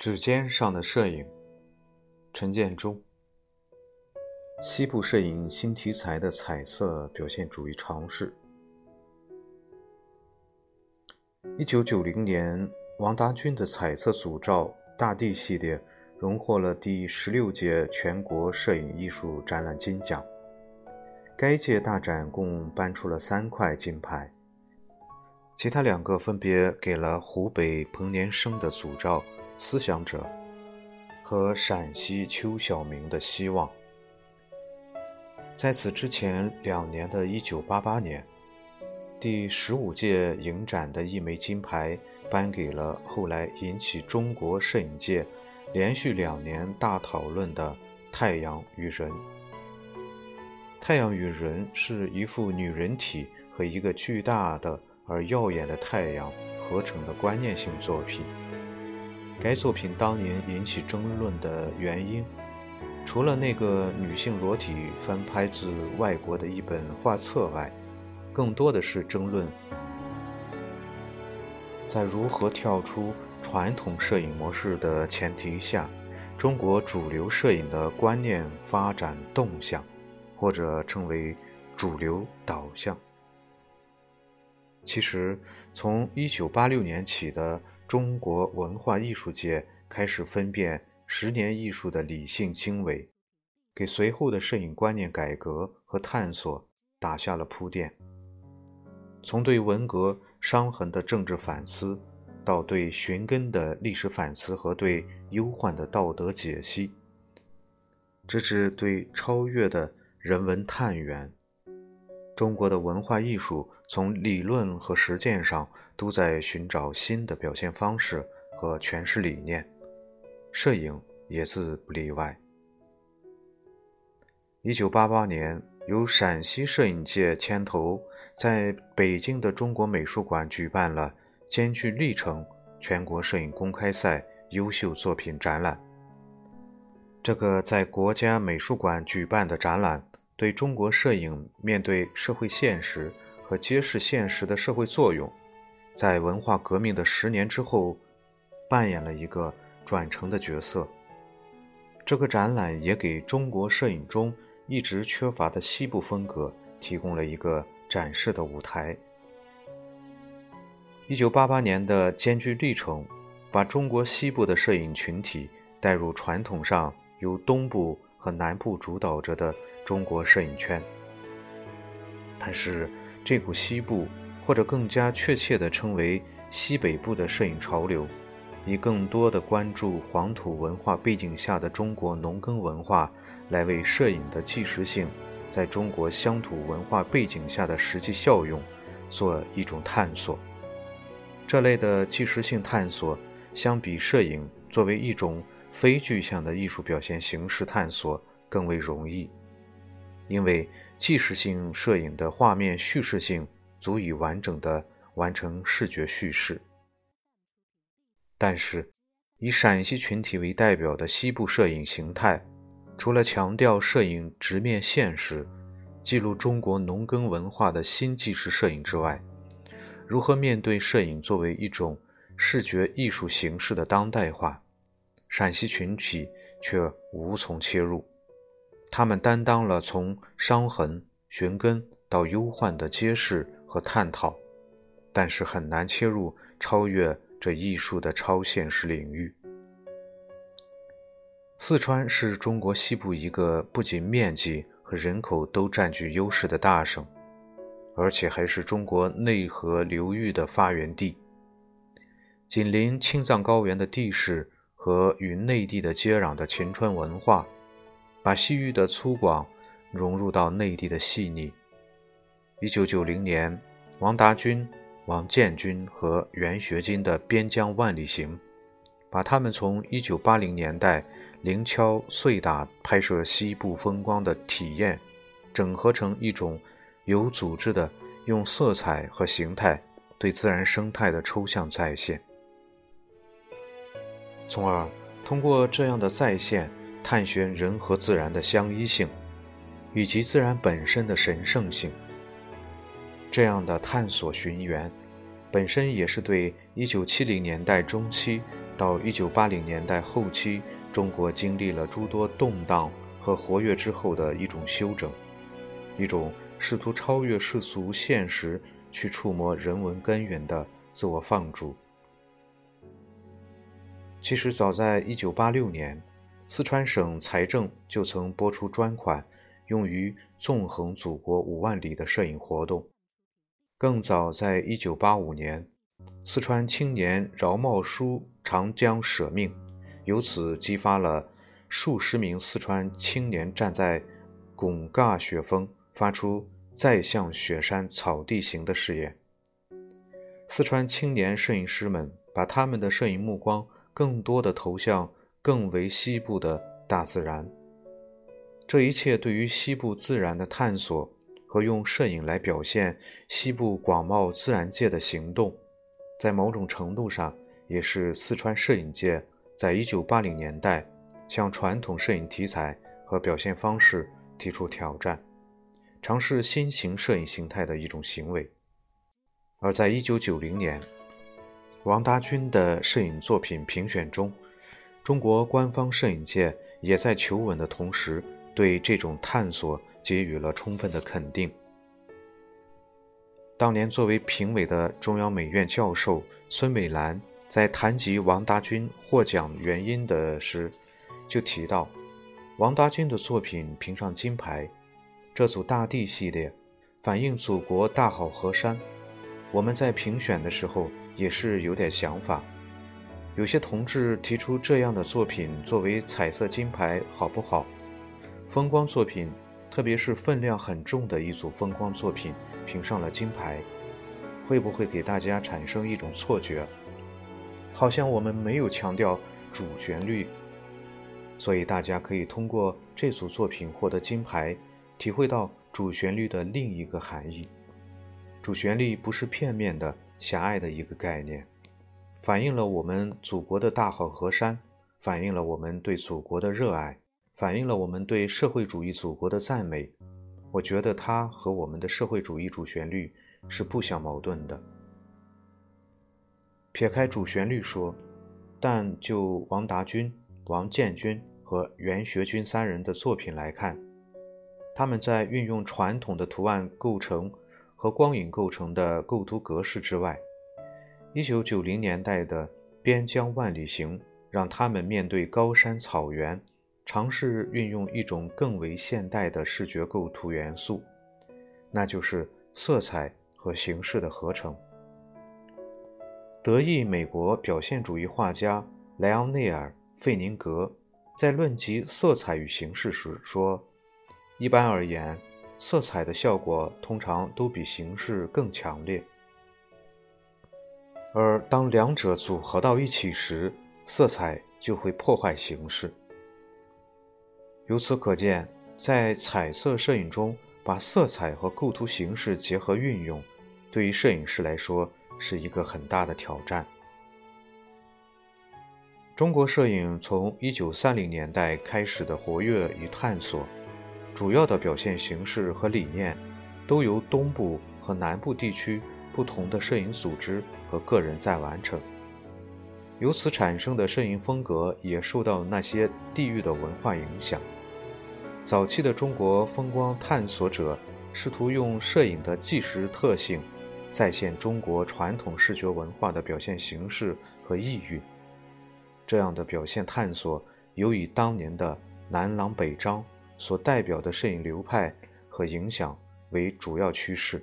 指尖上的摄影，陈建中。西部摄影新题材的彩色表现主义尝试。一九九零年，王达军的彩色组照《大地》系列荣获了第十六届全国摄影艺术展览金奖。该届大展共颁出了三块金牌，其他两个分别给了湖北彭年生的组照。思想者和陕西邱晓明的希望，在此之前两年的一九八八年，第十五届影展的一枚金牌颁给了后来引起中国摄影界连续两年大讨论的《太阳与人》。《太阳与人》是一幅女人体和一个巨大的而耀眼的太阳合成的观念性作品。该作品当年引起争论的原因，除了那个女性裸体翻拍自外国的一本画册外，更多的是争论在如何跳出传统摄影模式的前提下，中国主流摄影的观念发展动向，或者称为主流导向。其实，从1986年起的。中国文化艺术界开始分辨十年艺术的理性经纬，给随后的摄影观念改革和探索打下了铺垫。从对文革伤痕的政治反思，到对寻根的历史反思和对忧患的道德解析，直至对超越的人文探源，中国的文化艺术从理论和实践上。都在寻找新的表现方式和诠释理念，摄影也自不例外。一九八八年，由陕西摄影界牵头，在北京的中国美术馆举办了“艰巨历程”全国摄影公开赛优秀作品展览。这个在国家美术馆举办的展览，对中国摄影面对社会现实和揭示现实的社会作用。在文化革命的十年之后，扮演了一个转承的角色。这个展览也给中国摄影中一直缺乏的西部风格提供了一个展示的舞台。一九八八年的艰巨历程，把中国西部的摄影群体带入传统上由东部和南部主导着的中国摄影圈。但是，这股西部。或者更加确切地称为西北部的摄影潮流，以更多的关注黄土文化背景下的中国农耕文化，来为摄影的纪实性在中国乡土文化背景下的实际效用做一种探索。这类的纪实性探索，相比摄影作为一种非具象的艺术表现形式探索更为容易，因为纪实性摄影的画面叙事性。足以完整的完成视觉叙事，但是以陕西群体为代表的西部摄影形态，除了强调摄影直面现实、记录中国农耕文化的新纪实摄影之外，如何面对摄影作为一种视觉艺术形式的当代化，陕西群体却无从切入。他们担当了从伤痕寻根到忧患的揭示。和探讨，但是很难切入超越这艺术的超现实领域。四川是中国西部一个不仅面积和人口都占据优势的大省，而且还是中国内河流域的发源地。紧邻青藏高原的地势和与内地的接壤的秦川文化，把西域的粗犷融入到内地的细腻。一九九零年，王达军、王建军和袁学金的《边疆万里行》，把他们从一九八零年代零敲碎打拍摄西部风光的体验，整合成一种有组织的用色彩和形态对自然生态的抽象再现，从而通过这样的再现，探寻人和自然的相依性，以及自然本身的神圣性。这样的探索寻源，本身也是对1970年代中期到1980年代后期，中国经历了诸多动荡和活跃之后的一种休整，一种试图超越世俗现实，去触摸人文根源的自我放逐。其实，早在1986年，四川省财政就曾拨出专款，用于纵横祖国五万里的摄影活动。更早，在1985年，四川青年饶茂书长江舍命，由此激发了数十名四川青年站在贡嘎雪峰，发出“再向雪山草地行”的誓言。四川青年摄影师们把他们的摄影目光更多的投向更为西部的大自然。这一切对于西部自然的探索。和用摄影来表现西部广袤自然界的行动，在某种程度上也是四川摄影界在1980年代向传统摄影题材和表现方式提出挑战，尝试新型摄影形态的一种行为。而在1990年，王达军的摄影作品评选中，中国官方摄影界也在求稳的同时，对这种探索。给予了充分的肯定。当年作为评委的中央美院教授孙美兰在谈及王达军获奖原因的时，就提到，王达军的作品评上金牌，这组大地系列反映祖国大好河山。我们在评选的时候也是有点想法，有些同志提出这样的作品作为彩色金牌好不好？风光作品。特别是分量很重的一组风光作品评上了金牌，会不会给大家产生一种错觉，好像我们没有强调主旋律？所以大家可以通过这组作品获得金牌，体会到主旋律的另一个含义。主旋律不是片面的、狭隘的一个概念，反映了我们祖国的大好河山，反映了我们对祖国的热爱。反映了我们对社会主义祖国的赞美，我觉得它和我们的社会主义主旋律是不相矛盾的。撇开主旋律说，但就王达军、王建军和袁学军三人的作品来看，他们在运用传统的图案构成和光影构成的构图格式之外，一九九零年代的《边疆万里行》让他们面对高山草原。尝试运用一种更为现代的视觉构图元素，那就是色彩和形式的合成。德裔美国表现主义画家莱昂内尔·费宁格在论及色彩与形式时说：“一般而言，色彩的效果通常都比形式更强烈，而当两者组合到一起时，色彩就会破坏形式。”由此可见，在彩色摄影中把色彩和构图形式结合运用，对于摄影师来说是一个很大的挑战。中国摄影从1930年代开始的活跃与探索，主要的表现形式和理念，都由东部和南部地区不同的摄影组织和个人在完成。由此产生的摄影风格也受到那些地域的文化影响。早期的中国风光探索者试图用摄影的纪实特性，再现中国传统视觉文化的表现形式和意蕴。这样的表现探索，有以当年的南郎北张所代表的摄影流派和影响为主要趋势。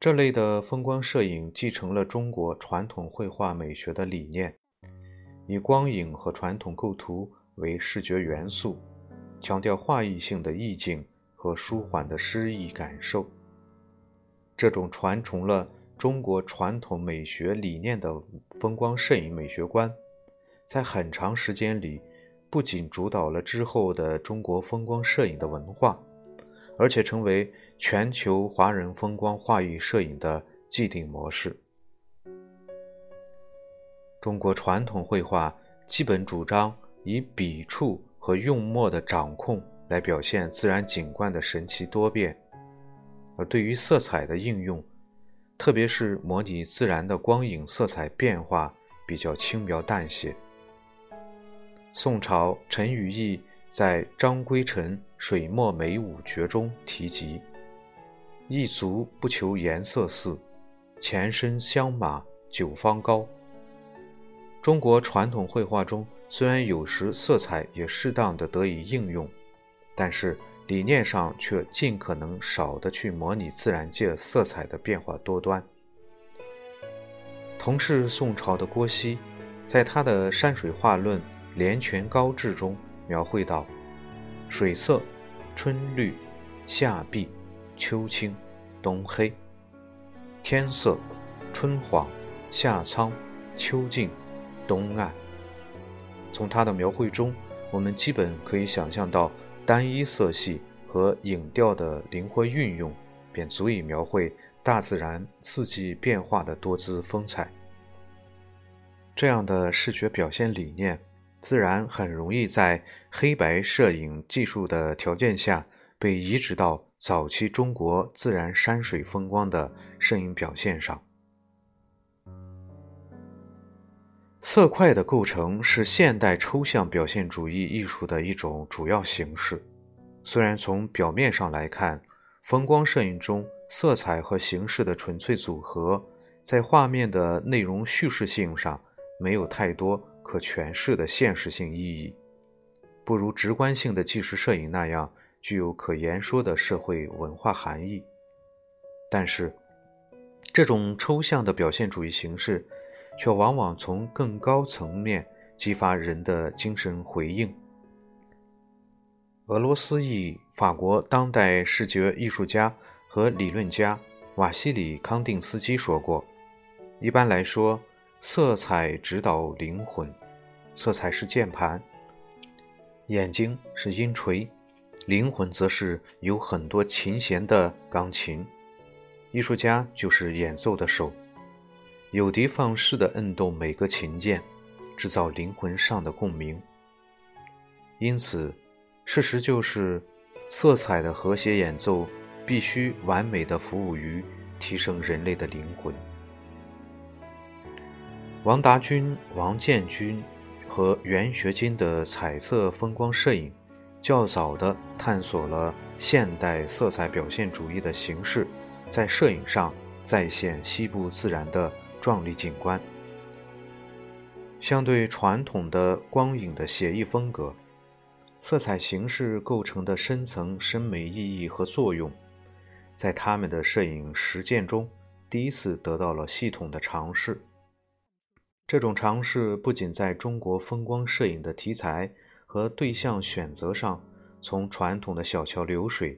这类的风光摄影继承了中国传统绘画美学的理念，以光影和传统构图为视觉元素。强调画意性的意境和舒缓的诗意感受，这种传承了中国传统美学理念的风光摄影美学观，在很长时间里不仅主导了之后的中国风光摄影的文化，而且成为全球华人风光画意摄影的既定模式。中国传统绘画基本主张以笔触。和用墨的掌控来表现自然景观的神奇多变，而对于色彩的应用，特别是模拟自然的光影色彩变化，比较轻描淡写。宋朝陈与义在《张归臣水墨美五绝》中提及：“一足不求颜色似，前身香马九方高。”中国传统绘画中，虽然有时色彩也适当的得以应用，但是理念上却尽可能少的去模拟自然界色彩的变化多端。同是宋朝的郭熙，在他的《山水画论·连泉高志》中描绘道：“水色，春绿，夏碧，秋青，冬黑；天色，春黄，夏苍，秋静。”冬暗。从他的描绘中，我们基本可以想象到单一色系和影调的灵活运用，便足以描绘大自然四季变化的多姿风采。这样的视觉表现理念，自然很容易在黑白摄影技术的条件下被移植到早期中国自然山水风光的摄影表现上。色块的构成是现代抽象表现主义艺术的一种主要形式。虽然从表面上来看，风光摄影中色彩和形式的纯粹组合，在画面的内容叙事性上没有太多可诠释的现实性意义，不如直观性的纪实摄影那样具有可言说的社会文化含义。但是，这种抽象的表现主义形式。却往往从更高层面激发人的精神回应。俄罗斯裔法国当代视觉艺术家和理论家瓦西里·康定斯基说过：“一般来说，色彩指导灵魂，色彩是键盘，眼睛是音锤，灵魂则是有很多琴弦的钢琴。艺术家就是演奏的手。”有的放矢地摁动每个琴键，制造灵魂上的共鸣。因此，事实就是，色彩的和谐演奏必须完美地服务于提升人类的灵魂。王达军、王建军和袁学金的彩色风光摄影，较早地探索了现代色彩表现主义的形式，在摄影上再现西部自然的。壮丽景观，相对传统的光影的写意风格，色彩形式构成的深层审美意义和作用，在他们的摄影实践中第一次得到了系统的尝试。这种尝试不仅在中国风光摄影的题材和对象选择上，从传统的小桥流水、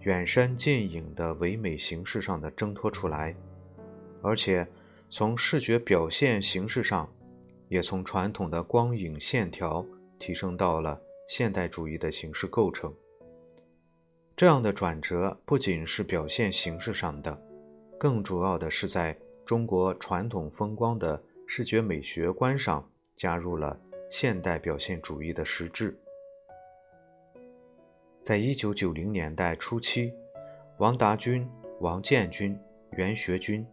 远山近影的唯美形式上的挣脱出来，而且。从视觉表现形式上，也从传统的光影线条提升到了现代主义的形式构成。这样的转折不仅是表现形式上的，更主要的是在中国传统风光的视觉美学观上加入了现代表现主义的实质。在一九九零年代初期，王达军、王建军、袁学军。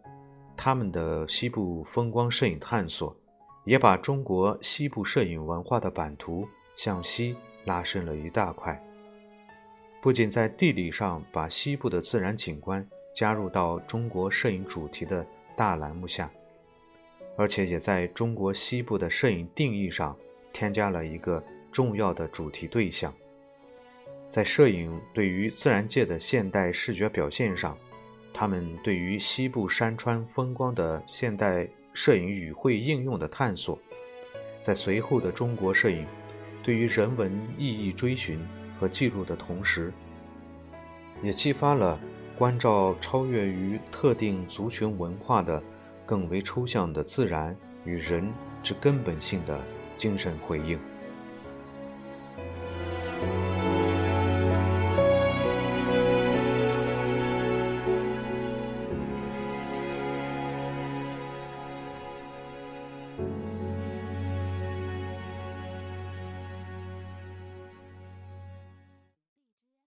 他们的西部风光摄影探索，也把中国西部摄影文化的版图向西拉伸了一大块。不仅在地理上把西部的自然景观加入到中国摄影主题的大栏目下，而且也在中国西部的摄影定义上添加了一个重要的主题对象。在摄影对于自然界的现代视觉表现上。他们对于西部山川风光的现代摄影语汇应用的探索，在随后的中国摄影对于人文意义追寻和记录的同时，也激发了关照超越于特定族群文化的更为抽象的自然与人之根本性的精神回应。